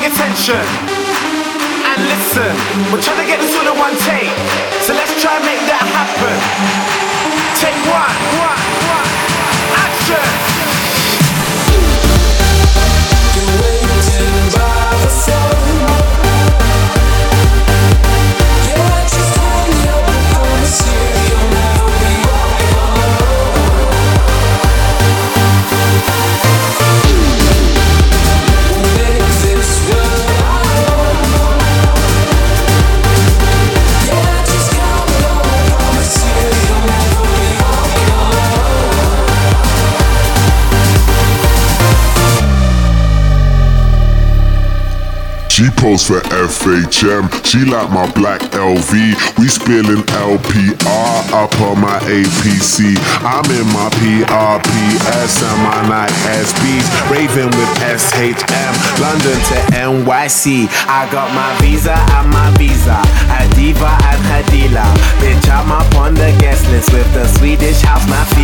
Pay attention and listen. We're trying to get this all in one take. So let's try and make that happen. She posts for FHM, she like my black LV. We spilling LPR up on my APC. I'm in my PRPS and my Nike SBs. Raving with SHM, London to NYC. I got my visa and my visa. A diva and dealer. Bitch, I'm up on the guest list with the Swedish house mafia.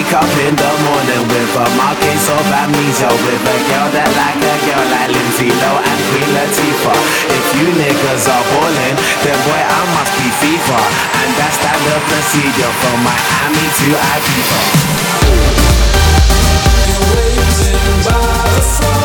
Wake up in the morning with a mark case of amnesia. With a girl that like a girl like Lindsay Low and Queen Latifah. If you niggas are ballin', then boy I must be FIFA. And that's standard procedure from Miami to Ibiza. You're waiting by the phone.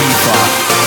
Ibiza.